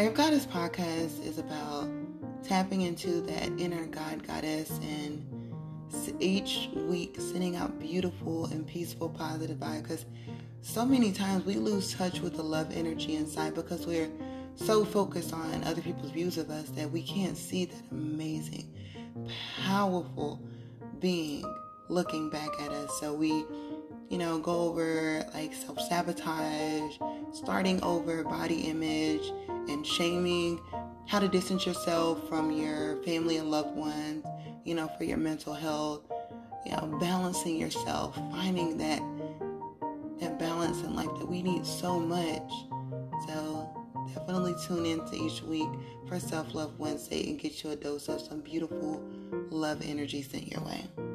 Babe Goddess podcast is about tapping into that inner God goddess and each week sending out beautiful and peaceful positive vibes because so many times we lose touch with the love energy inside because we're so focused on other people's views of us that we can't see that amazing, powerful being looking back at us. So we, you know, go over like self sabotage, starting over body image, and shaming, how to distance yourself from your family and loved ones, you know, for your mental health, you know, balancing yourself, finding that that balance in life that we need so much. So definitely tune in to each week for Self Love Wednesday and get you a dose of some beautiful love energy sent your way.